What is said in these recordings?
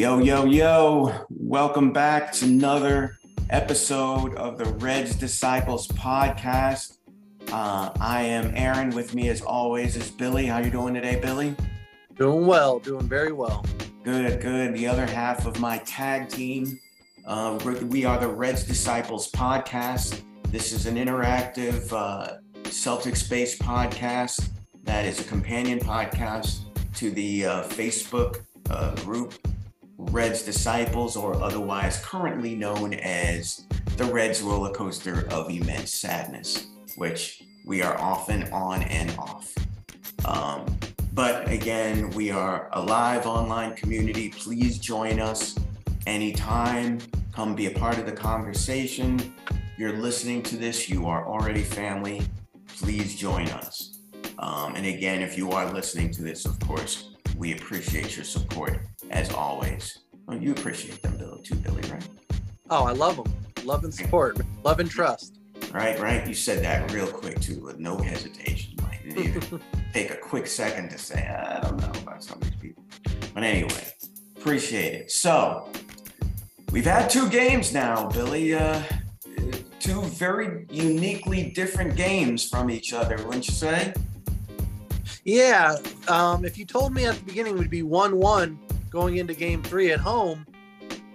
Yo, yo, yo. Welcome back to another episode of the Reds Disciples podcast. Uh, I am Aaron. With me, as always, is Billy. How you doing today, Billy? Doing well. Doing very well. Good, good. The other half of my tag team. Uh, we are the Reds Disciples podcast. This is an interactive uh, Celtics-based podcast that is a companion podcast to the uh, Facebook uh, group Reds Disciples, or otherwise currently known as the Reds roller coaster of immense sadness, which we are often on and off. Um, but again, we are a live online community. Please join us anytime. Come be a part of the conversation. You're listening to this, you are already family. Please join us. Um, and again, if you are listening to this, of course, we appreciate your support as always. Well, you appreciate them, Bill, too, Billy, right? Oh, I love them. Love and support. Love and trust. Right, right. You said that real quick, too, with no hesitation. Like, didn't take a quick second to say, I don't know about some of these people. But anyway, appreciate it. So, we've had two games now, Billy. Uh, two very uniquely different games from each other, wouldn't you say? Yeah. Um, if you told me at the beginning we'd be 1 1 going into game three at home,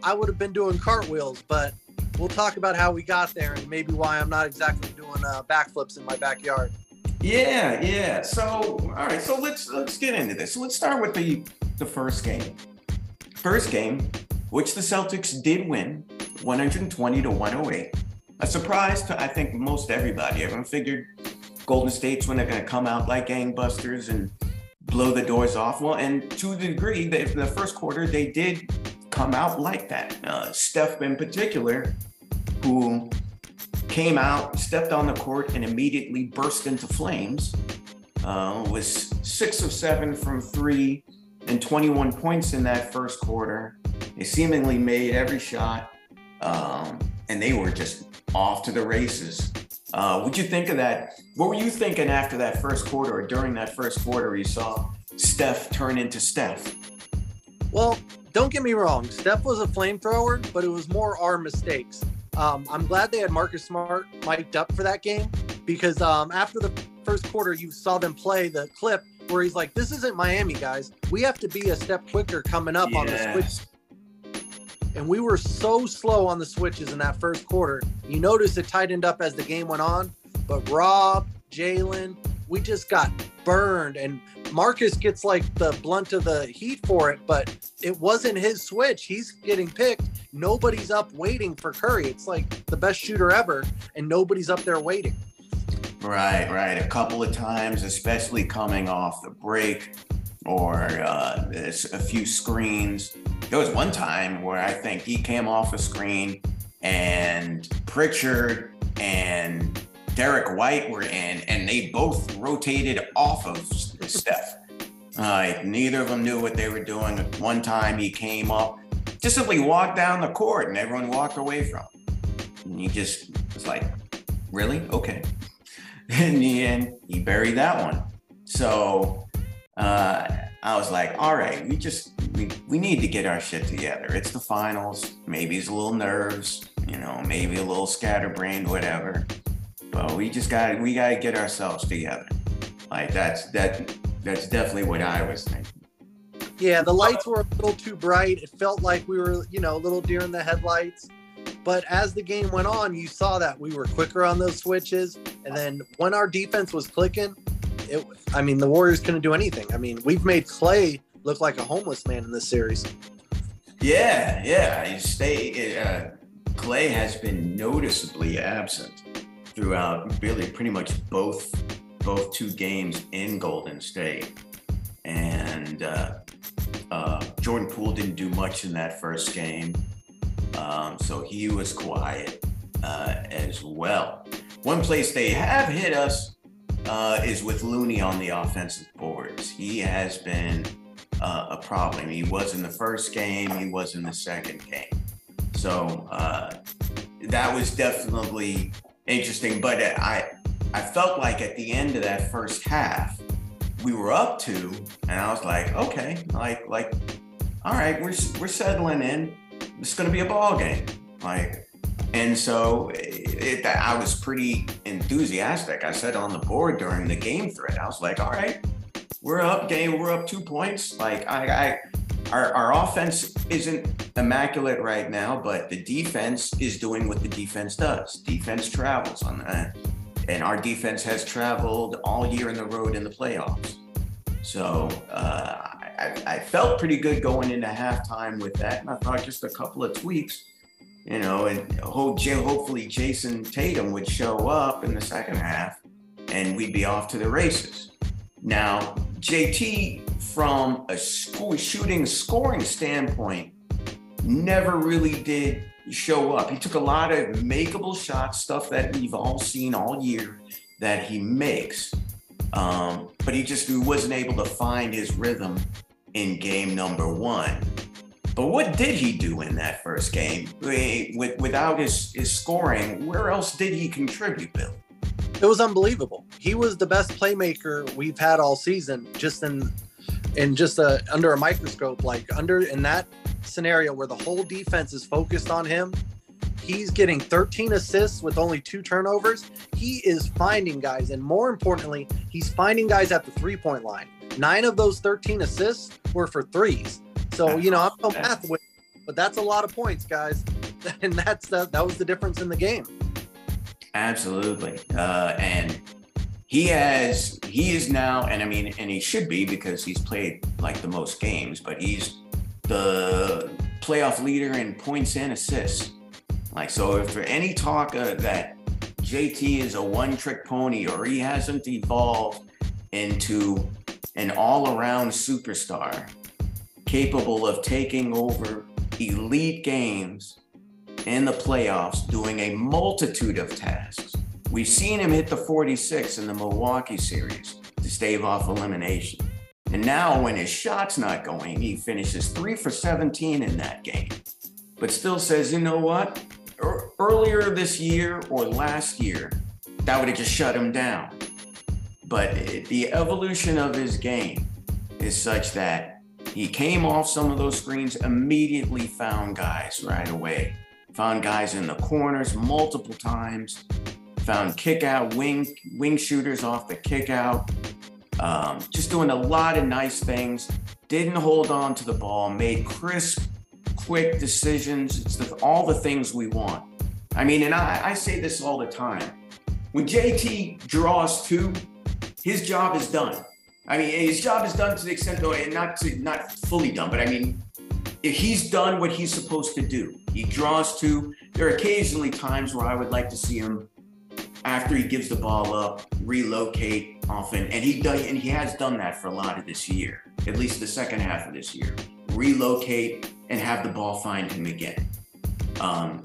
I would have been doing cartwheels, but we'll talk about how we got there and maybe why I'm not exactly doing uh, backflips in my backyard. Yeah, yeah. So, all right. So let's let's get into this. So let's start with the the first game. First game, which the Celtics did win, 120 to 108. A surprise to I think most everybody. Everyone figured Golden State's when they're going to come out like gangbusters and blow the doors off. Well, and to the degree that in the first quarter they did come out like that. Uh, Steph, in particular, who came out, stepped on the court, and immediately burst into flames. Uh, was six of seven from three and 21 points in that first quarter. They seemingly made every shot, um, and they were just off to the races. Uh, what'd you think of that? What were you thinking after that first quarter or during that first quarter you saw Steph turn into Steph? Well, don't get me wrong. Steph was a flamethrower, but it was more our mistakes. Um, I'm glad they had Marcus Smart mic'd up for that game because um, after the first quarter, you saw them play the clip where he's like, "This isn't Miami, guys. We have to be a step quicker coming up on the switch and we were so slow on the switches in that first quarter. You notice it tightened up as the game went on, but Rob, Jaylen, we just got burned. And Marcus gets like the blunt of the heat for it, but it wasn't his switch. He's getting picked. Nobody's up waiting for Curry. It's like the best shooter ever, and nobody's up there waiting. Right, right. A couple of times, especially coming off the break or uh, a few screens there was one time where I think he came off a screen and Pritchard and Derek White were in, and they both rotated off of Steph. Uh, neither of them knew what they were doing. One time he came up, just simply walked down the court, and everyone walked away from him. And he just was like, "Really? Okay." In the end, he buried that one. So uh, I was like, "All right, we just we, we need to get our shit together. It's the finals. Maybe it's a little nerves, you know, maybe a little scatterbrained, whatever. But we just got we got to get ourselves together. Like that's that that's definitely what I was thinking. Yeah, the lights were a little too bright. It felt like we were, you know, a little deer in the headlights. But as the game went on, you saw that we were quicker on those switches. And then when our defense was clicking, it I mean, the Warriors couldn't do anything. I mean, we've made Klay look like a homeless man in this series. Yeah, yeah. You stay. Uh, Klay has been noticeably absent throughout really pretty much both both two games in Golden State, and uh, uh, Jordan Poole didn't do much in that first game, um, so he was quiet uh, as well. One place they have hit us uh, is with Looney on the offensive boards. He has been uh, a problem. He was in the first game, he was in the second game. So uh, that was definitely interesting. But I, I felt like at the end of that first half, we were up to, and I was like, okay, like, like, all right, we're we're settling in. It's going to be a ball game. Like, and so it, it, I was pretty enthusiastic. I said on the board during the game thread, I was like, all right, we're up game, we're up two points. Like I, I our, our offense isn't immaculate right now, but the defense is doing what the defense does. Defense travels on that. And our defense has traveled all year in the road in the playoffs. So uh, I, I, felt pretty good going into halftime with that. And I thought just a couple of tweaks, you know, and hopefully Jayson Tatum would show up in the second half and we'd be off to the races. Now, JT, from a school shooting scoring standpoint, never really did show up. He took a lot of makeable shots, stuff that we've all seen all year that he makes. Um, but he just wasn't able to find his rhythm in game number one. But what did he do in that first game? Eh, without his, his scoring, where else did he contribute, Bill? It was unbelievable. He was the best playmaker we've had all season, just in in just a, under a microscope. Like under in that scenario where the whole defense is focused on him, he's getting 13 assists with only two turnovers. He is finding guys, and more importantly, he's finding guys at the three point line. Nine of those 13 assists were for threes. So, you know, I'm no math with, but that's a lot of points, guys. And that's the, that was the difference in the game. Absolutely. Uh, and he has, he is now, and I mean, and he should be because he's played like the most games, but he's the playoff leader in points and assists. Like, so if there any talk uh, that JT is a one trick pony or he hasn't evolved into an all around superstar capable of taking over elite games in the playoffs, doing a multitude of tasks. We've seen him hit the 46 in the Milwaukee series to stave off elimination. And now, when his shot's not going, he finishes three for 17 in that game, but still says, you know what? Er, earlier this year or last year, that would have just shut him down. But the evolution of his game is such that he came off some of those screens, immediately found guys right away. Found guys in the corners multiple times. Found kick out wing wing shooters off the kick out. Um, just doing a lot of nice things. Didn't hold on to the ball. Made crisp, quick decisions. It's the, all the things we want. I mean, and I, I say this all the time. When JT draws two, his job is done. I mean, his job is done to the extent though, and not to not fully done, but I mean, if he's done what he's supposed to do, he draws to. There are occasionally times where I would like to see him after he gives the ball up, relocate often, and he does, and he has done that for a lot of this year, at least the second half of this year. Relocate and have the ball find him again. Um,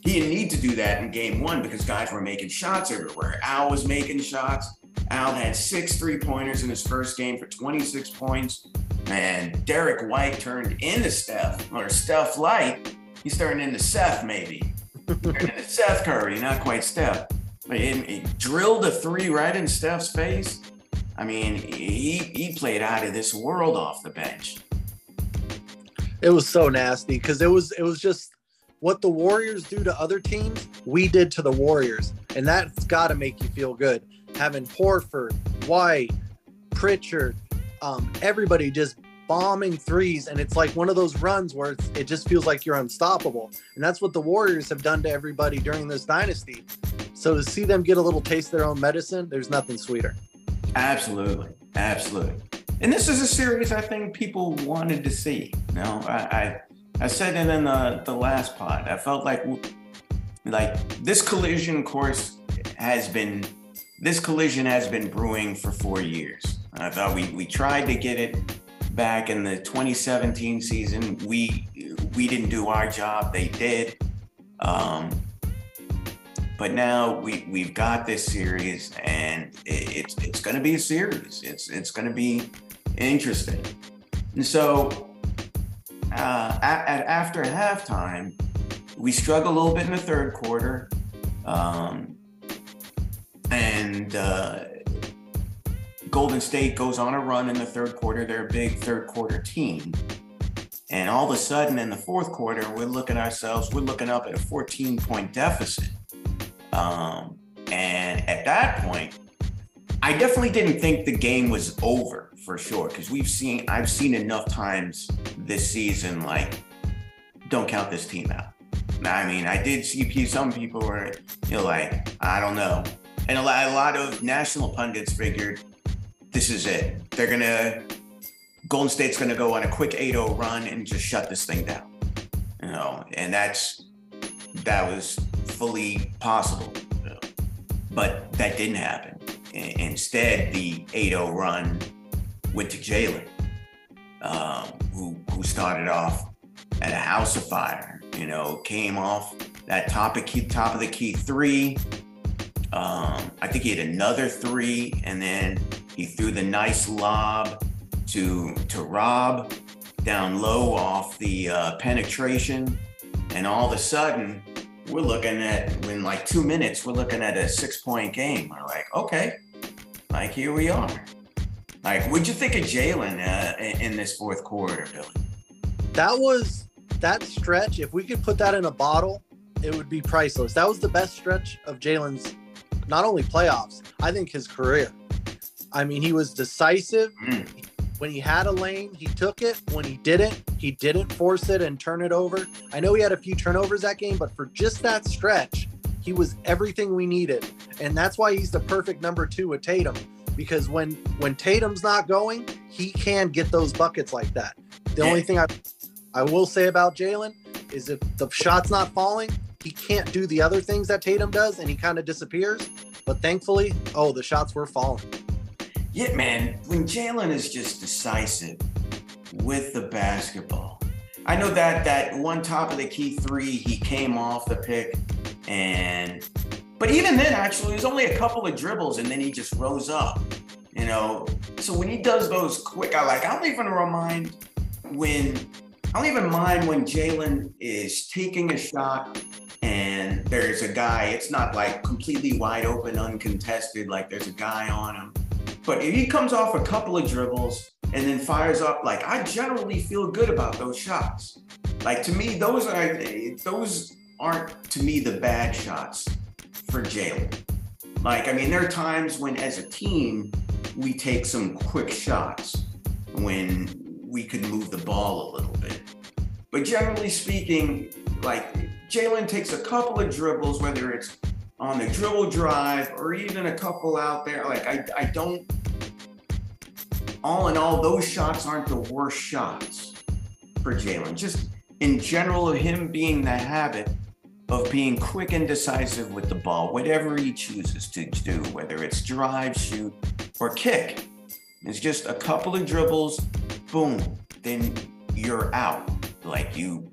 he didn't need to do that in game one because guys were making shots everywhere. Al was making shots. Al had six three pointers in his first game for 26 points. And Derek White turned into Steph, or Steph Light. He's turning into Seth, maybe. turning into Seth Curry, not quite Steph. But he, he drilled a three right in Steph's face. I mean, he, he played out of this world off the bench. It was so nasty because it was it was just what the Warriors do to other teams, we did to the Warriors, and that's got to make you feel good having Horford, White, Pritchard, um, everybody just bombing threes. And it's like one of those runs where it just feels like you're unstoppable. And that's what the Warriors have done to everybody during this dynasty. So to see them get a little taste of their own medicine, there's nothing sweeter. Absolutely. Absolutely. And this is a series I think people wanted to see. You know, I, I, I said it in the, the last pod. I felt like like this collision course has been this collision has been brewing for four years. I thought we, we tried to get it back in the 2017 season. We we didn't do our job; they did. Um, but now we we've got this series, and it, it's it's going to be a series. It's it's going to be interesting. And so, uh, at, at, after halftime, we struggled a little bit in the third quarter. Um, and uh, Golden State goes on a run in the third quarter. They're a big third quarter team. And all of a sudden in the fourth quarter, we're looking ourselves, we're looking up at a 14 point deficit. Um, and at that point, I definitely didn't think the game was over for sure because we've seen I've seen enough times this season like don't count this team out. I mean, I did see some people were you know like I don't know, and a lot, of national pundits figured this is it. They're gonna Golden State's gonna go on a quick 8-0 run and just shut this thing down. You know, and that's that was fully possible, but that didn't happen. Instead, the 8-0 run went to Jaylen, um, who who started off at a house of fire. You know, came off that top of key, top of the key three. Um, I think he had another three, and then he threw the nice lob to to Rob down low off the uh, penetration, and all of a sudden we're looking at in like two minutes we're looking at a six point game. We're like, okay, like here we are. Like, what'd you think of Jaylen uh, in this fourth quarter, Billy? That was that stretch. If we could put that in a bottle, it would be priceless. That was the best stretch of Jaylen's not only playoffs, I think his career. I mean, he was decisive. Mm. When he had a lane, he took it. When he didn't, he didn't force it and turn it over. I know he had a few turnovers that game, but for just that stretch, he was everything we needed. And that's why he's the perfect number two with Tatum because when when Tatum's not going, he can get those buckets like that. The only thing I I will say about Jaylen is if the shot's not falling, he can't do the other things that Tatum does, and he kind of disappears. But thankfully, oh, the shots were falling. Yeah, man. When Jaylen is just decisive with the basketball, I know that that one top of the key three, he came off the pick and but even then, actually, was only a couple of dribbles and then he just rose up, you know. So when he does those quick, I like, I don't even remind when, I don't even mind when Jaylen is taking a shot and there's a guy, it's not like completely wide open, uncontested, like there's a guy on him. But if he comes off a couple of dribbles and then fires up, like I generally feel good about those shots. Like to me, those are those aren't to me the bad shots for Jaylen. Like, I mean, there are times when, as a team, we take some quick shots when we could move the ball a little bit. But generally speaking, like Jaylen takes a couple of dribbles, whether it's on the dribble drive or even a couple out there. Like, I, I don't, all in all, those shots aren't the worst shots for Jaylen. Just in general, of him being the habit of being quick and decisive with the ball, whatever he chooses to do, whether it's drive, shoot, or kick. It's just a couple of dribbles, boom, then you're out. Like you,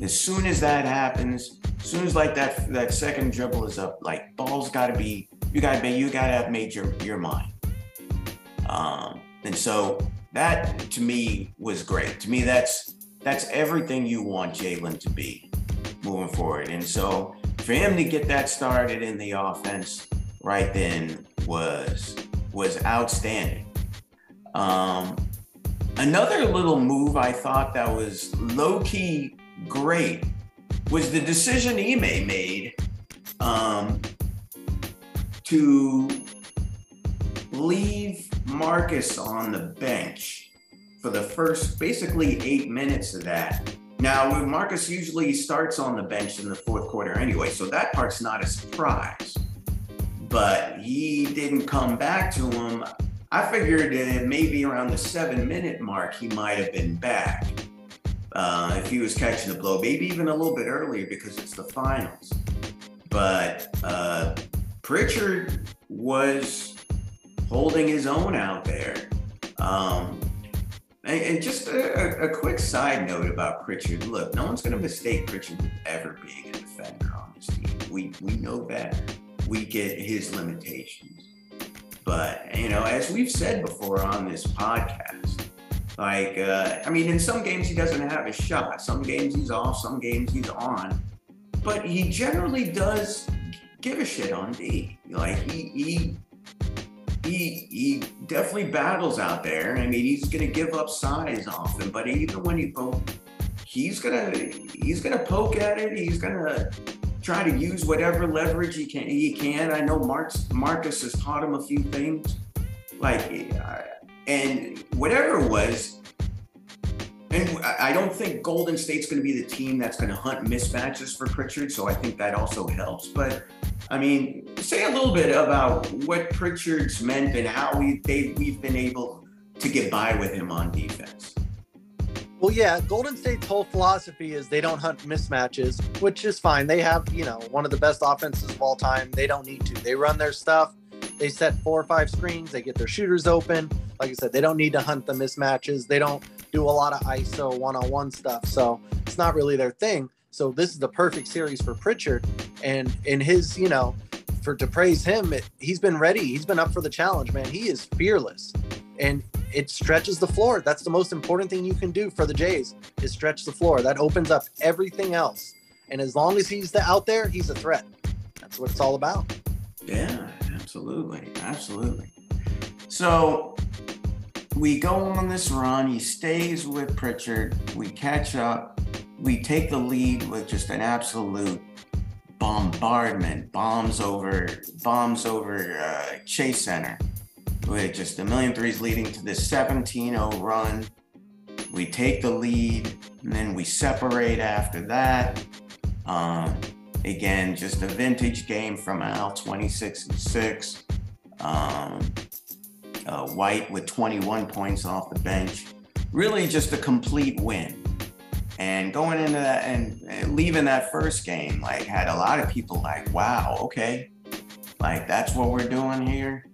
as soon as that happens, as soon as like that that second dribble is up, like ball's got to be, you got to be, you got to have made your your mind. Um, and so that to me was great. To me, that's that's everything you want Jaylen to be moving forward. And so for him to get that started in the offense right then was was outstanding. Um, another little move I thought that was low key great was the decision Ime made um, to leave Marcus on the bench for the first basically eight minutes of that now, Marcus usually starts on the bench in the fourth quarter anyway, so that part's not a surprise. But he didn't come back to him. I figured uh, maybe around the seven minute mark, he might have been back uh, if he was catching the blow, maybe even a little bit earlier because it's the finals. But uh, Pritchard was holding his own out there. Um, and, just a, a, quick side note about Pritchard. Look, no one's going to mistake Pritchard with ever being a defender on this team. We we know that. We get his limitations. But you know, as we've said before on this podcast, like uh, I mean, in some games he doesn't have a shot. Some games he's off. Some games he's on. But he generally does give a shit on D. Like he he he he definitely battles out there. I mean, he's going to give up size often, but even when he poke, he's gonna he's gonna poke at it. He's gonna try to use whatever leverage he can. He can. I know Mark's, Marcus has taught him a few things, like and whatever it was. And I don't think Golden State's going to be the team that's going to hunt mismatches for Pritchard. So I think that also helps. But I mean, say a little bit about what Pritchard's meant and how we they we've been able to get by with him on defense. Well, yeah, Golden State's whole philosophy is they don't hunt mismatches, which is fine. They have, you know, one of the best offenses of all time. They don't need to. They run their stuff. They set four or five screens. They get their shooters open. Like I said, they don't need to hunt the mismatches. They don't do a lot of ISO one on one stuff. So it's not really their thing. So this is the perfect series for Pritchard. And in his, you know, for to praise him, it, he's been ready. He's been up for the challenge, man. He is fearless. And it stretches the floor. That's the most important thing you can do for the Jays is stretch the floor. That opens up everything else. And as long as he's out there, he's a threat. That's what it's all about. Yeah, absolutely. Absolutely. So we go on this run. He stays with Pritchard. We catch up we take the lead with just an absolute bombardment, bombs over, bombs over uh, Chase Center, with just a million threes leading to this 17-0 run. We take the lead, and then we separate after that. Um, again, just a vintage game from Al, 26 and six. Um, uh, White with 21 points off the bench. Really, just a complete win. And going into that and, and leaving that first game, like had a lot of people like, wow, okay, like that's what we're doing here.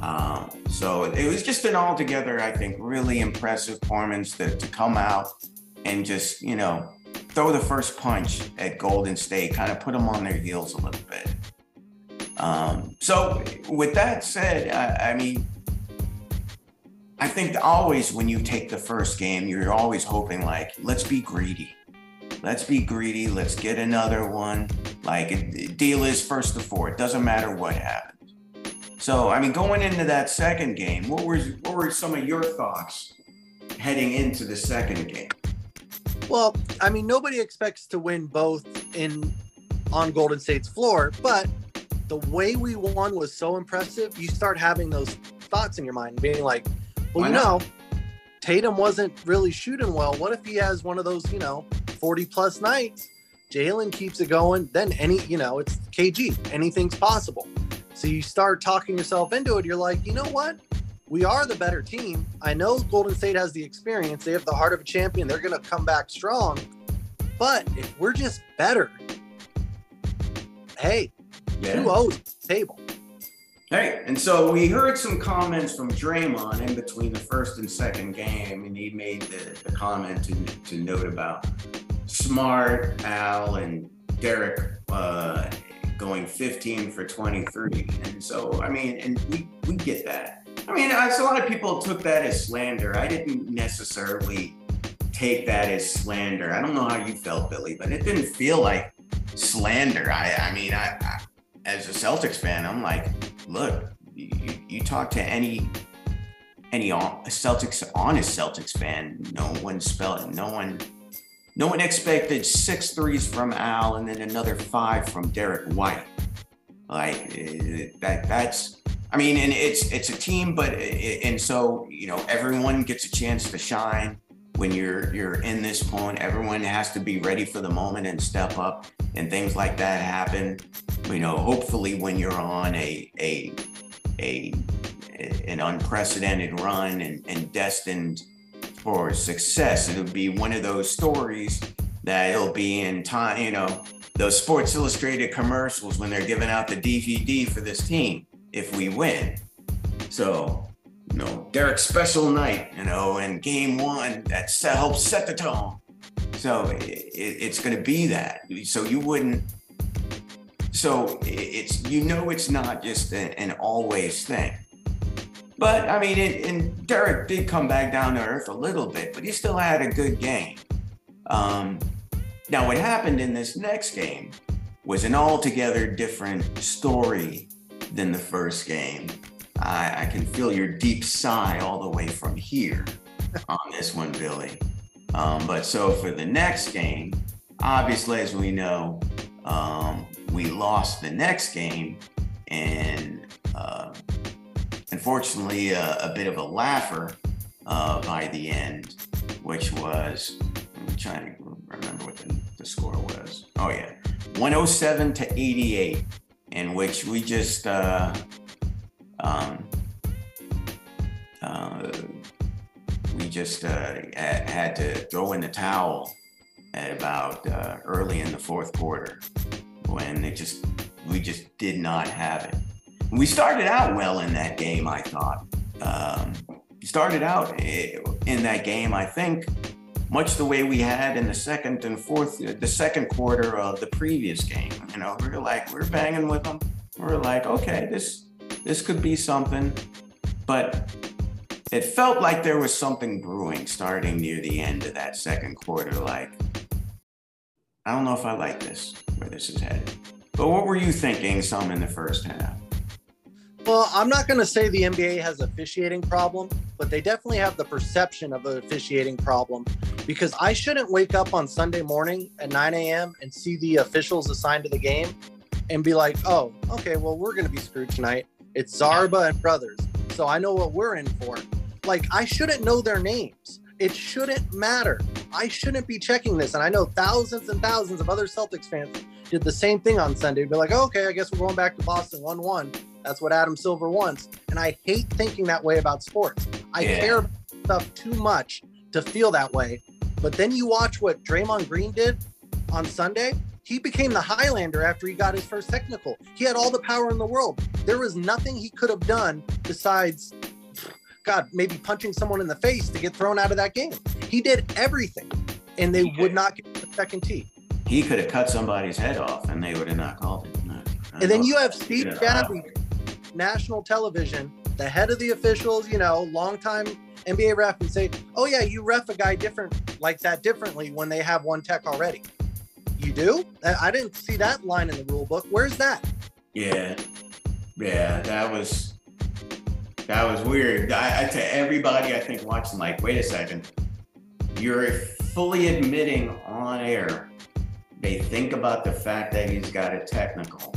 Um, so it was just an altogether, I think, really impressive performance to, to come out and just, you know, throw the first punch at Golden State, kind of put them on their heels a little bit. Um, so with that said, I, I mean, I think always when you take the first game, you're always hoping like, let's be greedy. Let's be greedy. Let's get another one. Like deal is first to four. It doesn't matter what happens. So I mean, going into that second game, what were what were some of your thoughts heading into the second game? Well, I mean, nobody expects to win both in on Golden State's floor, but the way we won was so impressive. You start having those thoughts in your mind, being like, well, you know, Tatum wasn't really shooting well. What if he has one of those, you know, 40 plus nights? Jalen keeps it going. Then any, you know, it's KG. Anything's possible. So you start talking yourself into it. You're like, you know what? We are the better team. I know Golden State has the experience. They have the heart of a champion. They're going to come back strong. But if we're just better, hey, yeah. 2 O's table. Hey, and so we heard some comments from Draymond in between the first and second game, and he made the, the comment to, to note about Smart, Al, and Derek uh, going 15 for 23. And so, I mean, and we, we get that. I mean, a lot of people took that as slander. I didn't necessarily take that as slander. I don't know how you felt, Billy, but it didn't feel like slander. I, I mean, I, I as a Celtics fan, I'm like, look, you, you talk to any any Celtics honest Celtics fan, no one spelled no one no one expected six threes from Al and then another five from Derek White. Like that that's I mean, and it's it's a team, but and so you know everyone gets a chance to shine when you're you're in this point. Everyone has to be ready for the moment and step up, and things like that happen you know, hopefully when you're on a a a an unprecedented run and, and destined for success, it'll be one of those stories that it'll be in time, you know, those Sports Illustrated commercials when they're giving out the DVD for this team if we win. So, you know, Derek's special night, you know, and game one that helps set the tone. So it, it's going to be that. So you wouldn't so it's you know it's not just a, an always thing. But I mean, it, and Derek did come back down to earth a little bit, but he still had a good game. Um, now, what happened in this next game was an altogether different story than the first game. I, I can feel your deep sigh all the way from here on this one, Billy. Um, but so for the next game, obviously, as we know, um, we lost the next game, and uh, unfortunately, uh, a bit of a laugher uh, by the end, which was I'm trying to remember what the, the score was. Oh yeah, 107 to 88, in which we just uh, um, uh, we just uh, had to throw in the towel at about uh, early in the fourth quarter when it just we just did not have it. We started out well in that game, I thought. Um, started out eh, in that game, I think, much the way we had in the second and fourth, the second quarter of the previous game. You know, we were like, we we're banging with them. We we're like, okay, this this could be something, but it felt like there was something brewing starting near the end of that second quarter. Like, I don't know if I like this, where this is headed. But what were you thinking some in the first half? Well, I'm not going to say the NBA has officiating problem, but they definitely have the perception of an officiating problem because I shouldn't wake up on Sunday morning at 9 a.m. and see the officials assigned to the game and be like, oh, okay, well, we're going to be screwed tonight. It's Zarba and Brothers. So I know what we're in for. Like, I shouldn't know their names. It shouldn't matter. I shouldn't be checking this. And I know thousands and thousands of other Celtics fans did the same thing on Sunday. Be like, oh, okay, I guess we're going back to Boston 1 1. That's what Adam Silver wants. And I hate thinking that way about sports. I yeah. care about stuff too much to feel that way. But then you watch what Draymond Green did on Sunday. He became the Highlander after he got his first technical. He had all the power in the world. There was nothing he could have done besides God, maybe punching someone in the face to get thrown out of that game. He did everything, and they would not get the second tee. He could have cut somebody's head off, and they would have not called it. And then you have Steve Javie, national television, the head of the officials, you know, longtime NBA ref, and say, "Oh yeah, you ref a guy different like that differently when they have one tech already." You do? I didn't see that line in the rule book. Where's that? Yeah, yeah, that was that was weird. I, I, to everybody, I think watching, like, wait a second, you're fully admitting on air. They think about the fact that he's got a technical,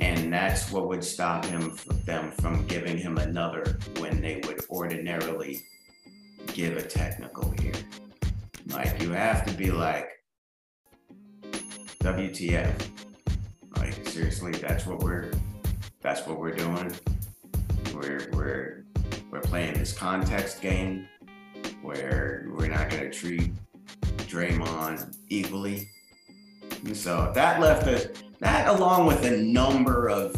and that's what would stop him them from giving him another when they would ordinarily give a technical here. Like, you have to be like, WTF? Like, seriously, that's what we're that's what we're doing we're we're we're playing this context game where we're not going to treat Draymond equally. And so that left us that along with a number of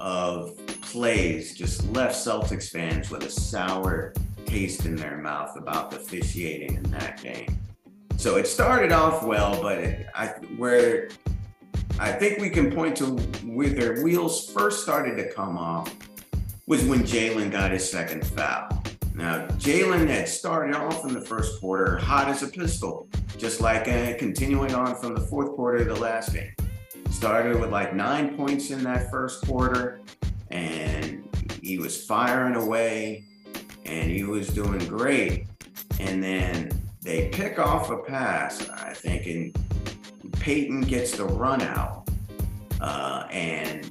of plays just left Celtics fans with a sour taste in their mouth about the officiating in that game. So it started off well, but it, I where I think we can point to where their wheels first started to come off was when Jaylen got his second foul. Now, Jaylen had started off in the first quarter hot as a pistol, just like uh, continuing on from the fourth quarter of the last game. Started with like nine points in that first quarter, and he was firing away, and he was doing great. And then they pick off a pass, I think, and Payton gets the run out. Uh, and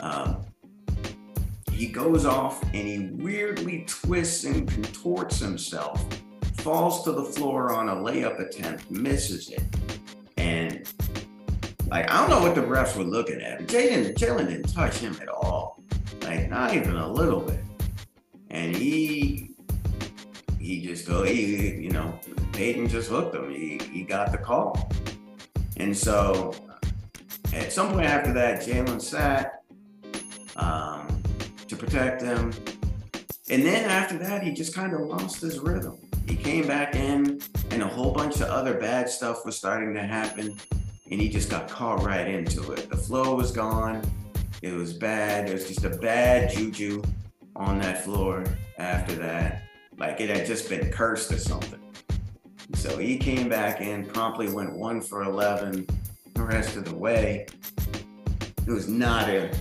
um, he goes off and he weirdly twists and contorts himself, falls to the floor on a layup attempt, misses it. And like I don't know what the refs were looking at. Jaylen Jaylen didn't touch him at all. Like not even a little bit. And he he just go he you know Payton just hooked him. He he got the call. And so at some point after that, Jaylen sat. Um, to protect him. And then after that, he just kind of lost his rhythm. He came back in, and a whole bunch of other bad stuff was starting to happen, and he just got caught right into it. The flow was gone. It was bad. It was just a bad juju on that floor after that. Like it had just been cursed or something. So he came back in, promptly went one for 11 the rest of the way. It was not a,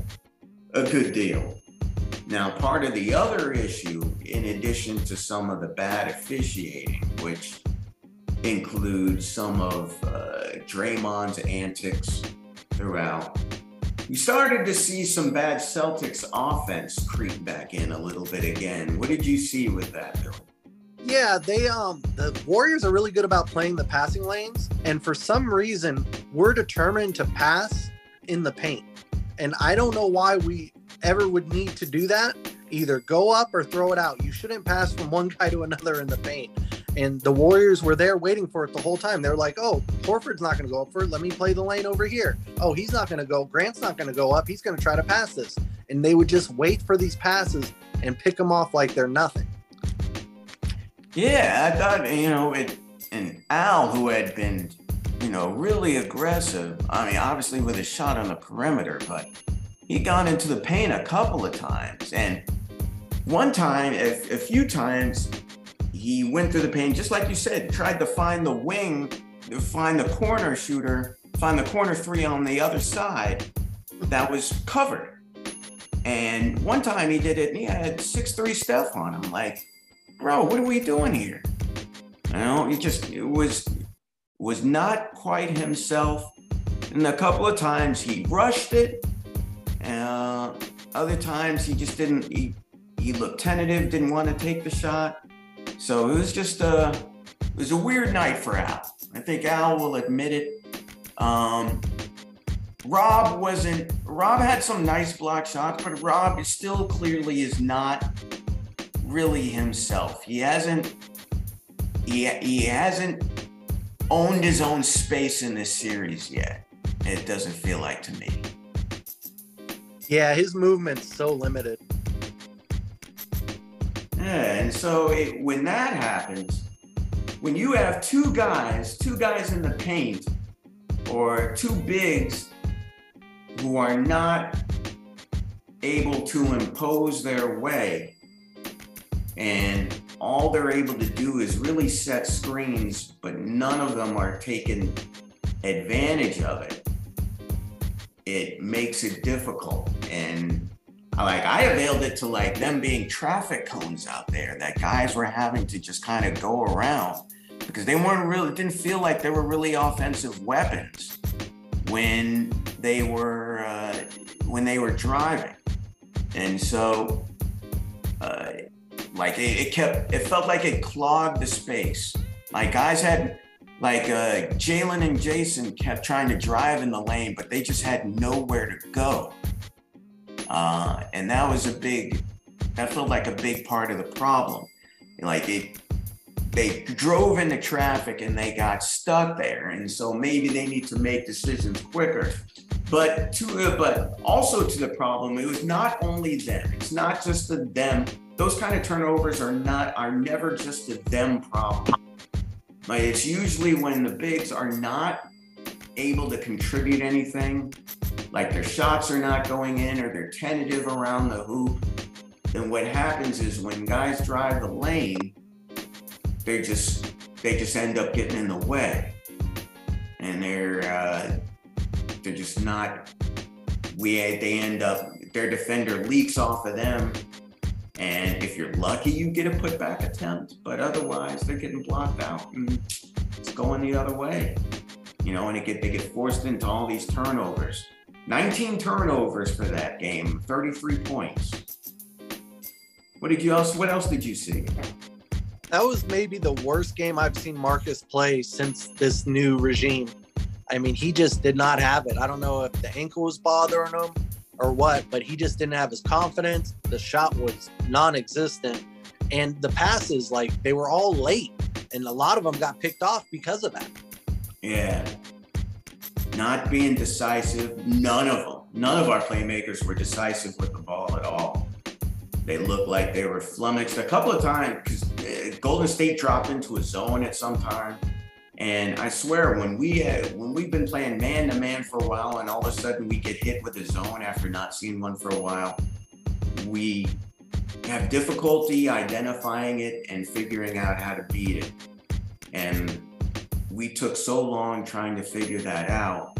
a good deal Now, part of the other issue, in addition to some of the bad officiating, which includes some of uh, Draymond's antics throughout, you started to see some bad Celtics offense creep back in a little bit again. What did you see with that, Bill? Yeah, they um the Warriors are really good about playing the passing lanes, and for some reason we're determined to pass in the paint. And I don't know why we ever would need to do that. Either go up or throw it out. You shouldn't pass from one guy to another in the paint. And the Warriors were there waiting for it the whole time. They're like, oh, Horford's not going to go up for it. Let me play the lane over here. Oh, he's not going to go. Grant's not going to go up. He's going to try to pass this. And they would just wait for these passes and pick them off like they're nothing. Yeah, I thought, you know, it, and Al, who had been, you know, really aggressive, I mean, obviously with a shot on the perimeter, but he got into the paint a couple of times. And one time, a, a few times, he went through the pain, just like you said, tried to find the wing, find the corner shooter, find the corner three on the other side that was covered. And one time he did it and he had six three Steph on him. Like, bro, what are we doing here? You know, he just it was was not quite himself. And a couple of times he rushed it. Uh, other times he just didn't. He he looked tentative, didn't want to take the shot. So it was just a, it was a weird night for Al. I think Al will admit it. Um, Rob wasn't, Rob had some nice block shots, but Rob still clearly is not really himself. He hasn't, he, he hasn't owned his own space in this series yet. It doesn't feel like to me. Yeah, his movement's so limited. Yeah, and so it, when that happens, when you have two guys, two guys in the paint, or two bigs who are not able to impose their way, and all they're able to do is really set screens, but none of them are taking advantage of it, it makes it difficult. And like I availed it to like them being traffic cones out there that guys were having to just kind of go around because they weren't really it didn't feel like they were really offensive weapons when they were uh, when they were driving. And so uh, like it, it kept it felt like it clogged the space. Like guys had like uh, Jaylen and Jayson kept trying to drive in the lane but they just had nowhere to go uh, and that was a big, that felt like a big part of the problem. Like it, they drove into traffic and they got stuck there. And so maybe they need to make decisions quicker. But to, uh, but also to the problem, it was not only them. It's not just the them. Those kind of turnovers are not, are never just a them problem. Like it's usually when the bigs are not able to contribute anything like their shots are not going in or they're tentative around the hoop, then what happens is when guys drive the lane, they just they just end up getting in the way, and they're uh, they're just not. We they end up their defender leaks off of them, and if you're lucky, you get a putback attempt, but otherwise they're getting blocked out and it's going the other way. You know, and it get they get forced into all these turnovers. 19 turnovers for that game, 33 points. What did you else? What else did you see? That was maybe the worst game I've seen Marcus play since this new regime. I mean, he just did not have it. I don't know if the ankle was bothering him or what, but he just didn't have his confidence. The shot was non-existent, and the passes, like they were all late, and a lot of them got picked off because of that. Yeah, not being decisive. None of them, none of our playmakers were decisive with the ball at all. They looked like they were flummoxed a couple of times because uh, Golden State dropped into a zone at some time. And I swear, when we had, when we've been playing man to man for a while, and all of a sudden we get hit with a zone after not seeing one for a while, we have difficulty identifying it and figuring out how to beat it. And we took so long trying to figure that out.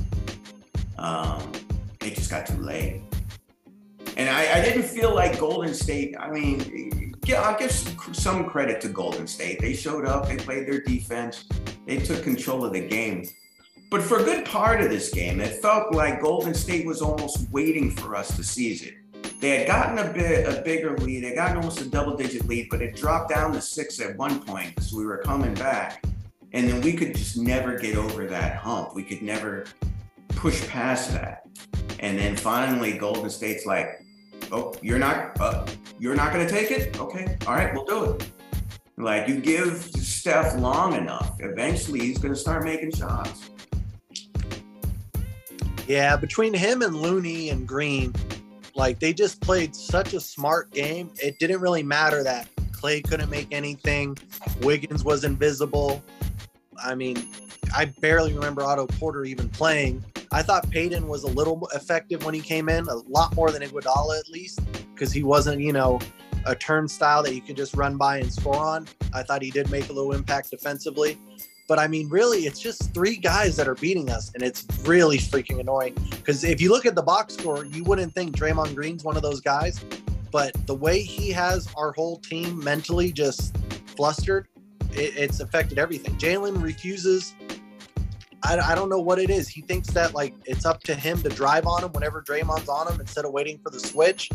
Um, it just got too late. And I, I didn't feel like Golden State. I mean, yeah, I'll give some credit to Golden State. They showed up, they played their defense, they took control of the game. But for a good part of this game, it felt like Golden State was almost waiting for us to seize it. They had gotten a bit a bigger lead. They got almost a double digit lead, but it dropped down to six at one point because we were coming back. And then we could just never get over that hump. We could never push past that. And then finally, Golden State's like, "Oh, you're not, uh, you're not going to take it? Okay, all right, we'll do it." Like you give Steph long enough, eventually he's going to start making shots. Yeah, between him and Looney and Green, like they just played such a smart game. It didn't really matter that Klay couldn't make anything, Wiggins was invisible. I mean, I barely remember Otto Porter even playing. I thought Payton was a little effective when he came in, a lot more than Iguodala at least, because he wasn't, you know, a turnstile that you could just run by and score on. I thought he did make a little impact defensively. But I mean, really, it's just three guys that are beating us, and it's really freaking annoying. Because if you look at the box score, you wouldn't think Draymond Green's one of those guys, but the way he has our whole team mentally just flustered, it, it's affected everything. Jaylen refuses. I, I don't know what it is. He thinks that like it's up to him to drive on him whenever Draymond's on him instead of waiting for the switch.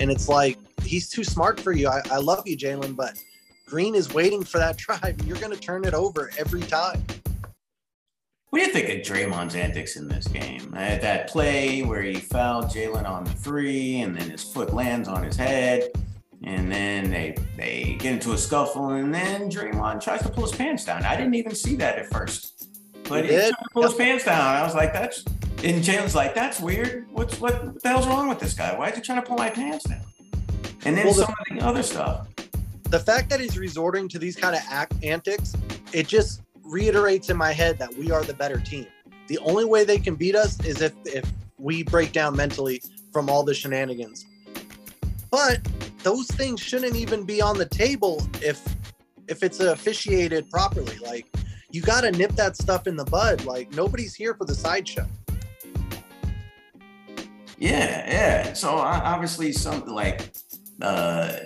And it's like he's too smart for you. I, I love you, Jaylen, but Green is waiting for that drive. You're going to turn it over every time. What do you think of Draymond's antics in this game? At that play where he fouled Jaylen on the three, and then his foot lands on his head, and then they they get into a scuffle, and then Draymond tries to pull his pants down. I didn't even see that at first, but he, he tried to pull his pants down. I was like, "That's," and Jaylen's like, "That's weird. What's what, what the hell's wrong with this guy? Why is he trying to pull my pants down?" And then well, some the, of the other stuff the fact that he's resorting to these kind of act antics, it just reiterates in my head that we are the better team. The only way they can beat us is if if we break down mentally from all the shenanigans. But those things shouldn't even be on the table if if it's officiated properly. Like you got to nip that stuff in the bud. Like nobody's here for the sideshow. Yeah, yeah. So obviously, something like uh,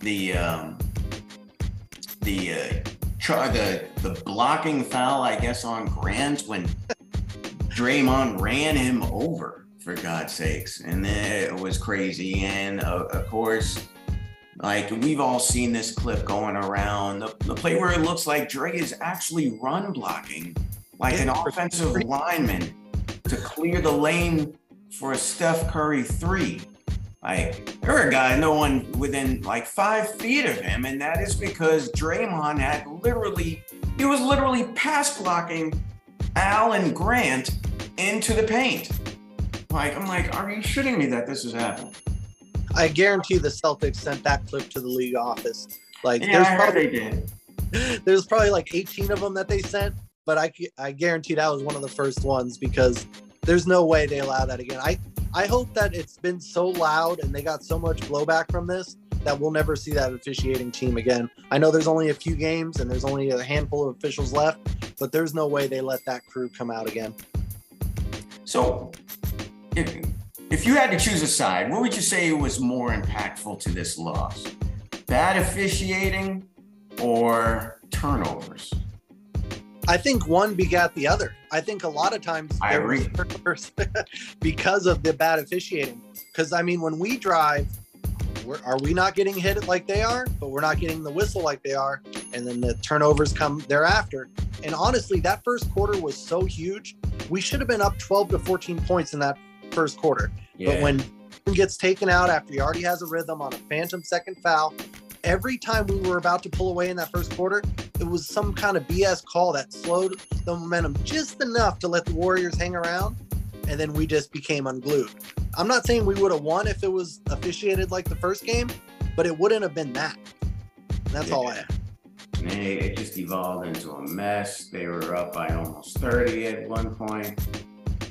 the um, the uh, try the the blocking foul, I guess, on Grant when Draymond ran him over for God's sakes, and then it was crazy. And uh, of course, like we've all seen this clip going around the, the play where it looks like Dre is actually run blocking like an offensive lineman to clear the lane for a Steph Curry three. Like there are guys, no one within like five feet of him, and that is because Draymond had literally, he was literally pass blocking Al Grant into the paint. Like I'm like, are you shitting me that this is happening? I guarantee the Celtics sent that clip to the league office. Like, yeah, there's probably, they did. There's probably like 18 of them that they sent, but I I guarantee that was one of the first ones because there's no way they allow that again. I I hope that it's been so loud and they got so much blowback from this that we'll never see that officiating team again. I know there's only a few games and there's only a handful of officials left, but there's no way they let that crew come out again. So, if if you had to choose a side, what would you say was more impactful to this loss? Bad officiating or turnovers? I think one begat the other. I think a lot of times I agree because of the bad officiating. Because I mean, when we drive, are we not getting hit like they are? But we're not getting the whistle like they are, and then the turnovers come thereafter. And honestly, that first quarter was so huge. We should have been up 12 to 14 points in that first quarter. Yeah. But when gets taken out after he already has a rhythm on a phantom second foul, every time we were about to pull away in that first quarter, it was some kind of BS call that slowed the momentum just enough to let the Warriors hang around, and then we just became unglued. I'm not saying we would have won if it was officiated like the first game, but it wouldn't have been that. That's yeah. all I have. it just evolved into a mess. They were up by almost 30 at one point.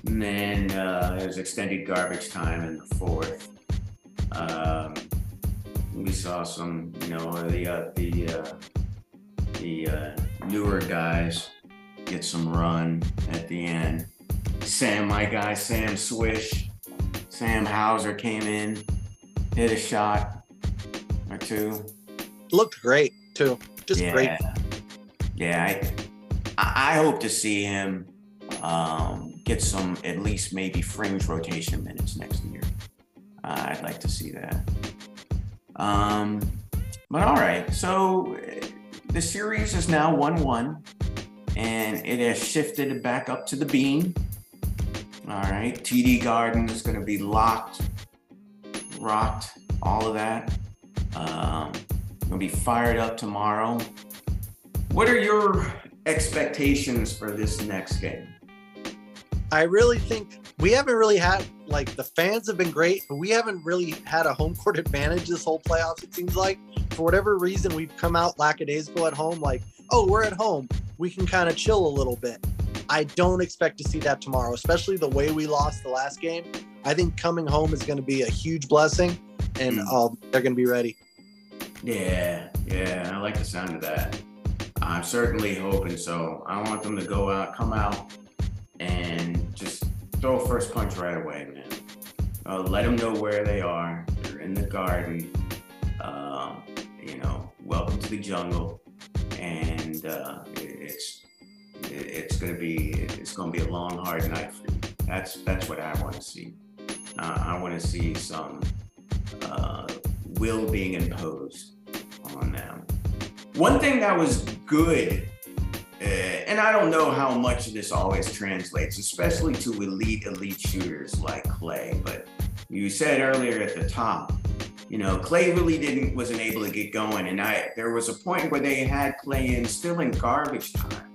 And then uh, was extended garbage time in the fourth. Um, we saw some, you know, the uh, the uh, the uh, newer guys get some run at the end. Sam, my guy, Sam Swish, Sam Hauser came in, hit a shot or two. Looked great too. Just yeah. great. Yeah, I, I hope to see him um, get some at least maybe fringe rotation minutes next year. Uh, I'd like to see that. Um, but all right, so uh, the series is now 1 1, and it has shifted back up to the Bean. All right, TD Garden is going to be locked, rocked, all of that. Um, going to be fired up tomorrow. What are your expectations for this next game? I really think we haven't really had like the fans have been great, but we haven't really had a home court advantage this whole playoffs. It seems like for whatever reason we've come out lackadaisical at home, like oh we're at home, we can kind of chill a little bit. I don't expect to see that tomorrow, especially the way we lost the last game. I think coming home is going to be a huge blessing, and uh, they're going to be ready. Yeah, yeah, I like the sound of that. I'm certainly hoping so. I want them to go out, come out, and throw a first punch right away, man. Uh, let them know where they are. They're in the garden. Uh, you know, welcome to the jungle, and uh, it's it's gonna be it's gonna be a long, hard night for you. That's that's what I want to see. Uh, I want to see some uh, will being imposed on them. One thing that was good, uh, and I don't know how much of this always translates, especially to elite, elite shooters like Klay. but you said earlier at the top, you know, Klay really didn't wasn't able to get going. And I there was a point where they had Klay in still in garbage time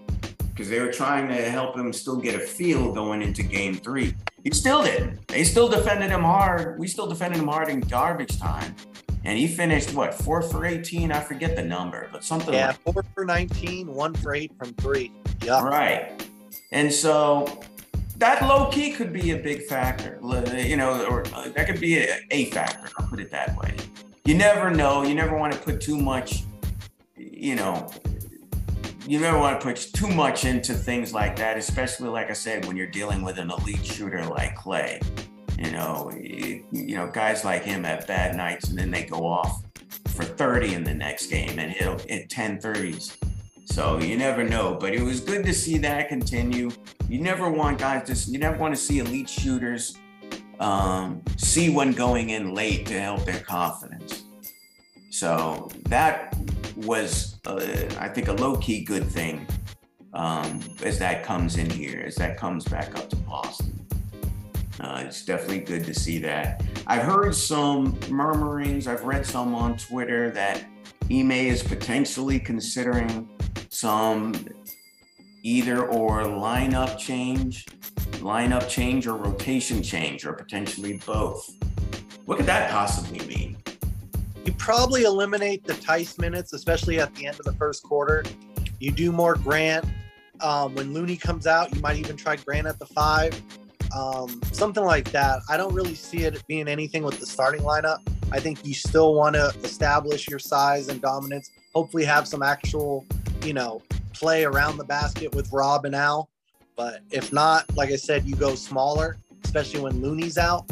because they were trying to help him still get a feel going into game three. He still didn't. They still defended him hard. We still defended him hard in garbage time and he finished what four for 18 i forget the number but something yeah like four for 19 one for eight from three. Yeah right. And so that low key could be a big factor you know or uh, that could be a, a factor i'll put it that way. You never know you never want to put too much you know you never want to put too much into things like that especially like i said when you're dealing with an elite shooter like Klay you know, you, know, guys like him have bad nights and then they go off for 30 in the next game and hit 10 30s. So you never know, but it was good to see that continue. You never want guys to, you never want to see elite shooters um, see one going in late to help their confidence. So that was, uh, I think, a low key good thing um, as that comes in here, as that comes back up to Boston. Uh, it's definitely good to see that. I've heard some murmurings, I've read some on Twitter that Ime is potentially considering some either or lineup change, lineup change or rotation change, or potentially both. What could that possibly mean? You probably eliminate the Theis minutes, especially at the end of the first quarter. You do more Grant. Um, when Looney comes out, you might even try Grant at the five um, something like that. I don't really see it being anything with the starting lineup. I think you still want to establish your size and dominance. Hopefully, have some actual, you know, play around the basket with Rob and Al. But if not, like I said, you go smaller, especially when Looney's out.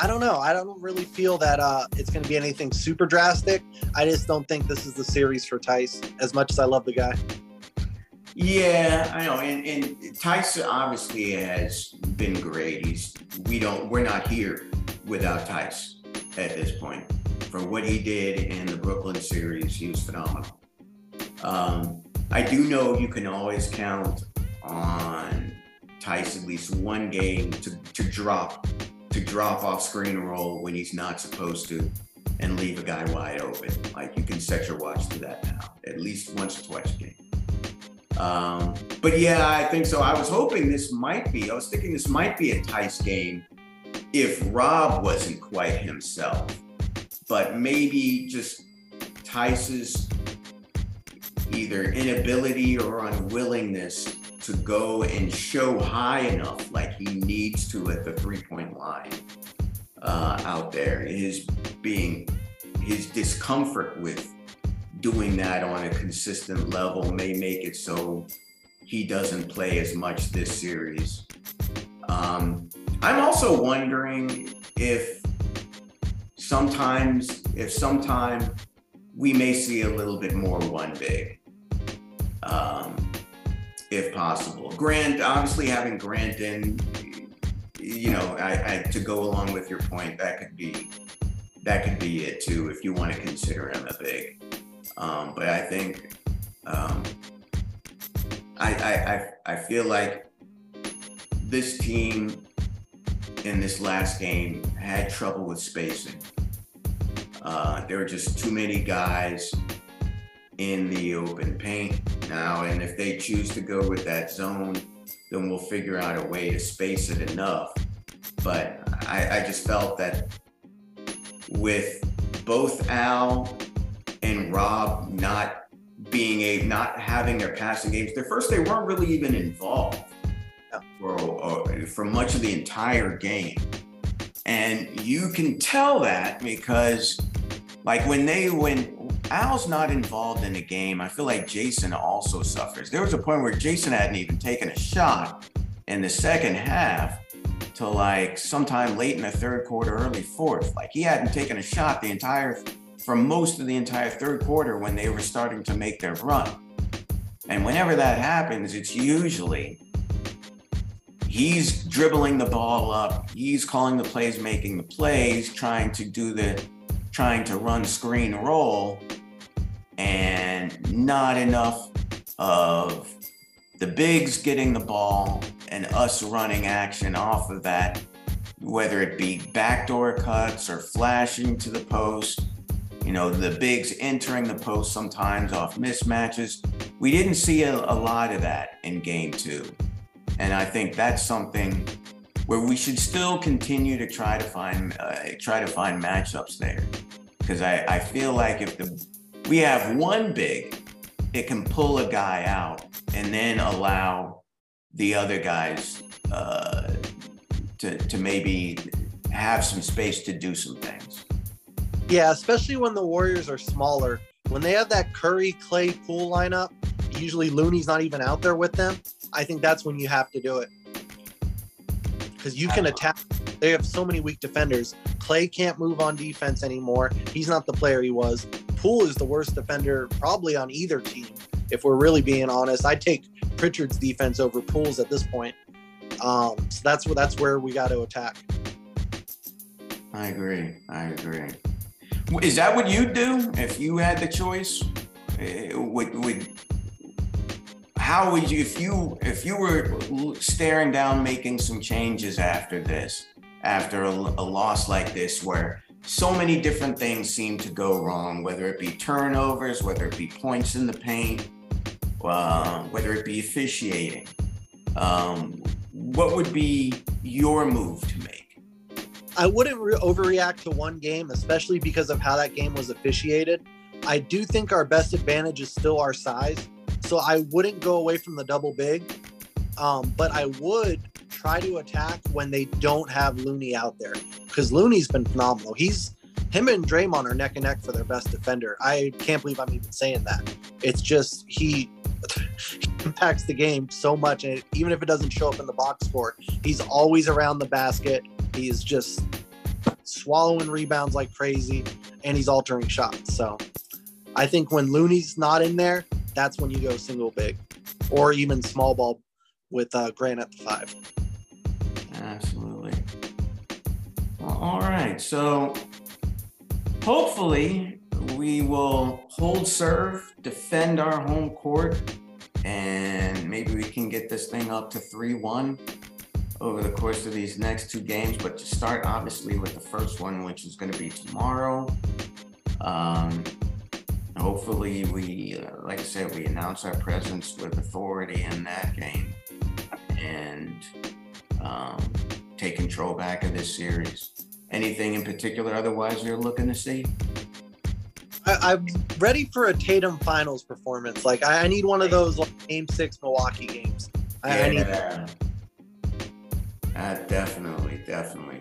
I don't know. I don't really feel that uh, it's going to be anything super drastic. I just don't think this is the series for Theis as much as I love the guy. Yeah, I know, and, and Tyson obviously has been great. He's we don't we're not here without Tyson at this point. For what he did in the Brooklyn series, he was phenomenal. Um, I do know you can always count on Tyson at least one game to, to drop to drop off screen roll when he's not supposed to and leave a guy wide open. Like you can set your watch to that now, at least once or twice a game. Um, but yeah, I think so. I was hoping this might be, I was thinking this might be a Theis game if Rob wasn't quite himself. But maybe just Theis's either inability or unwillingness to go and show high enough like he needs to at the three point line uh, out there. His being, his discomfort with doing that on a consistent level may make it so he doesn't play as much this series. Um, I'm also wondering if sometimes, if sometime we may see a little bit more one big, um, if possible. Grant, obviously having Grant in, you know, I, I to go along with your point, that could be that could be it too if you want to consider him a big. Um, but I think um, I, I, I I feel like this team in this last game had trouble with spacing. Uh, there were just too many guys in the open paint now, and if they choose to go with that zone, then we'll figure out a way to space it enough. But I, I just felt that with both Al and Rob not being a not having their passing games, their first they weren't really even involved for, uh, for much of the entire game. And you can tell that because, like, when they, when Al's not involved in the game, I feel like Jayson also suffers. There was a point where Jayson hadn't even taken a shot in the second half to like sometime late in the third quarter, early fourth. Like, he hadn't taken a shot the entire, for most of the entire third quarter when they were starting to make their run. And whenever that happens, it's usually he's dribbling the ball up, he's calling the plays, making the plays, trying to do the trying to run screen roll, and not enough of the bigs getting the ball and us running action off of that, whether it be backdoor cuts or flashing to the post. You know, the bigs entering the post sometimes off mismatches. We didn't see a, a lot of that in game two. And I think that's something where we should still continue to try to find uh, try to find matchups there, because I, I feel like if the we have one big, it can pull a guy out and then allow the other guys uh, to to maybe have some space to do some things. Yeah, especially when the Warriors are smaller. When they have that Curry Klay Poole lineup, usually Looney's not even out there with them. I think that's when you have to do it because you can attack. They have so many weak defenders. Klay can't move on defense anymore. He's not the player he was. Poole is the worst defender probably on either team. If we're really being honest, I take Pritchard's defense over Poole's at this point. Um, so that's where that's where we got to attack. I agree. I agree. Is that what you'd do if you had the choice? Eh, would would how would you if you if you were staring down making some changes after this after a, a, loss like this where so many different things seem to go wrong whether it be turnovers whether it be points in the paint uh, whether it be officiating um, what would be your move to make i wouldn't re- overreact to one game especially because of how that game was officiated i do think our best advantage is still our size so I wouldn't go away from the double big, um, but I would try to attack when they don't have Looney out there because Looney's been phenomenal. He's him and Draymond are neck and neck for their best defender. I can't believe I'm even saying that. It's just he, he impacts the game so much, and even if it doesn't show up in the box score, he's always around the basket. He's just swallowing rebounds like crazy, and he's altering shots. So I think when Looney's not in there, that's when you go single big or even small ball with uh, Grant at the five. Absolutely. All right. So hopefully we will hold serve, defend our home court, and maybe we can get this thing up to 3 1 over the course of these next two games. But to start, obviously, with the first one, which is going to be tomorrow. Um, hopefully we uh, like i said we announce our presence with authority in that game and um, take control back of this series anything in particular otherwise you're looking to see I, am ready for a Tatum finals performance. Like I, I need one of those like game six Milwaukee games. I, yeah, I need uh, definitely, definitely.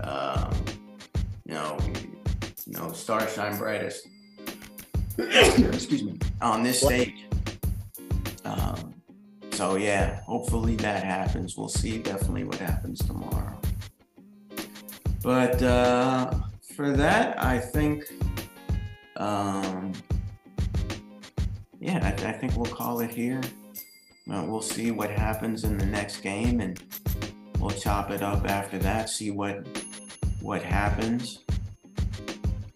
Um, you know, you know, star shine brightest excuse me, on this stage. Um, so yeah, hopefully that happens. We'll see definitely what happens tomorrow. But uh, for that, I think, um, yeah, I, I think we'll call it here. Uh, we'll see what happens in the next game, and we'll chop it up after that. See what what happens.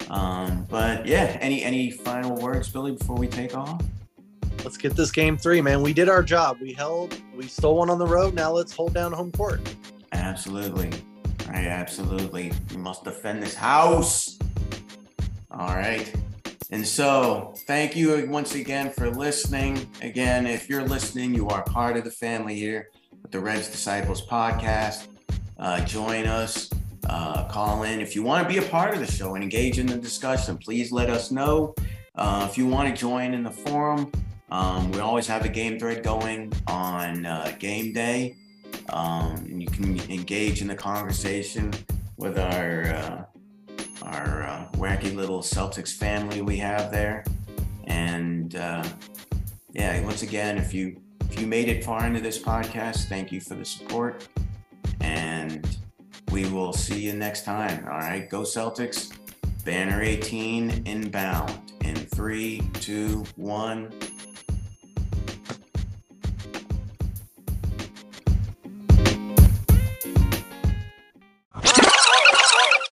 Um, but yeah, any any final words, Billy, before we take off? Let's get this game three, man. We did our job. We held, we stole one on the road. Now let's hold down home court. Absolutely. I absolutely we must defend this house. All right. And so, thank you once again for listening. Again, if you're listening, you are part of the family here the Reds Disciples podcast. Uh, join us, uh, call in. If you want to be a part of the show and engage in the discussion, please let us know. Uh, if you want to join in the forum, um, we always have a game thread going on uh, game day. Um, and you can engage in the conversation with our uh, our uh, wacky little Celtics family we have there. And yeah, once again, if you if you made it far into this podcast, thank you for the support. And we will see you next time. All right, go Celtics. Banner 18 inbound in three, two, one.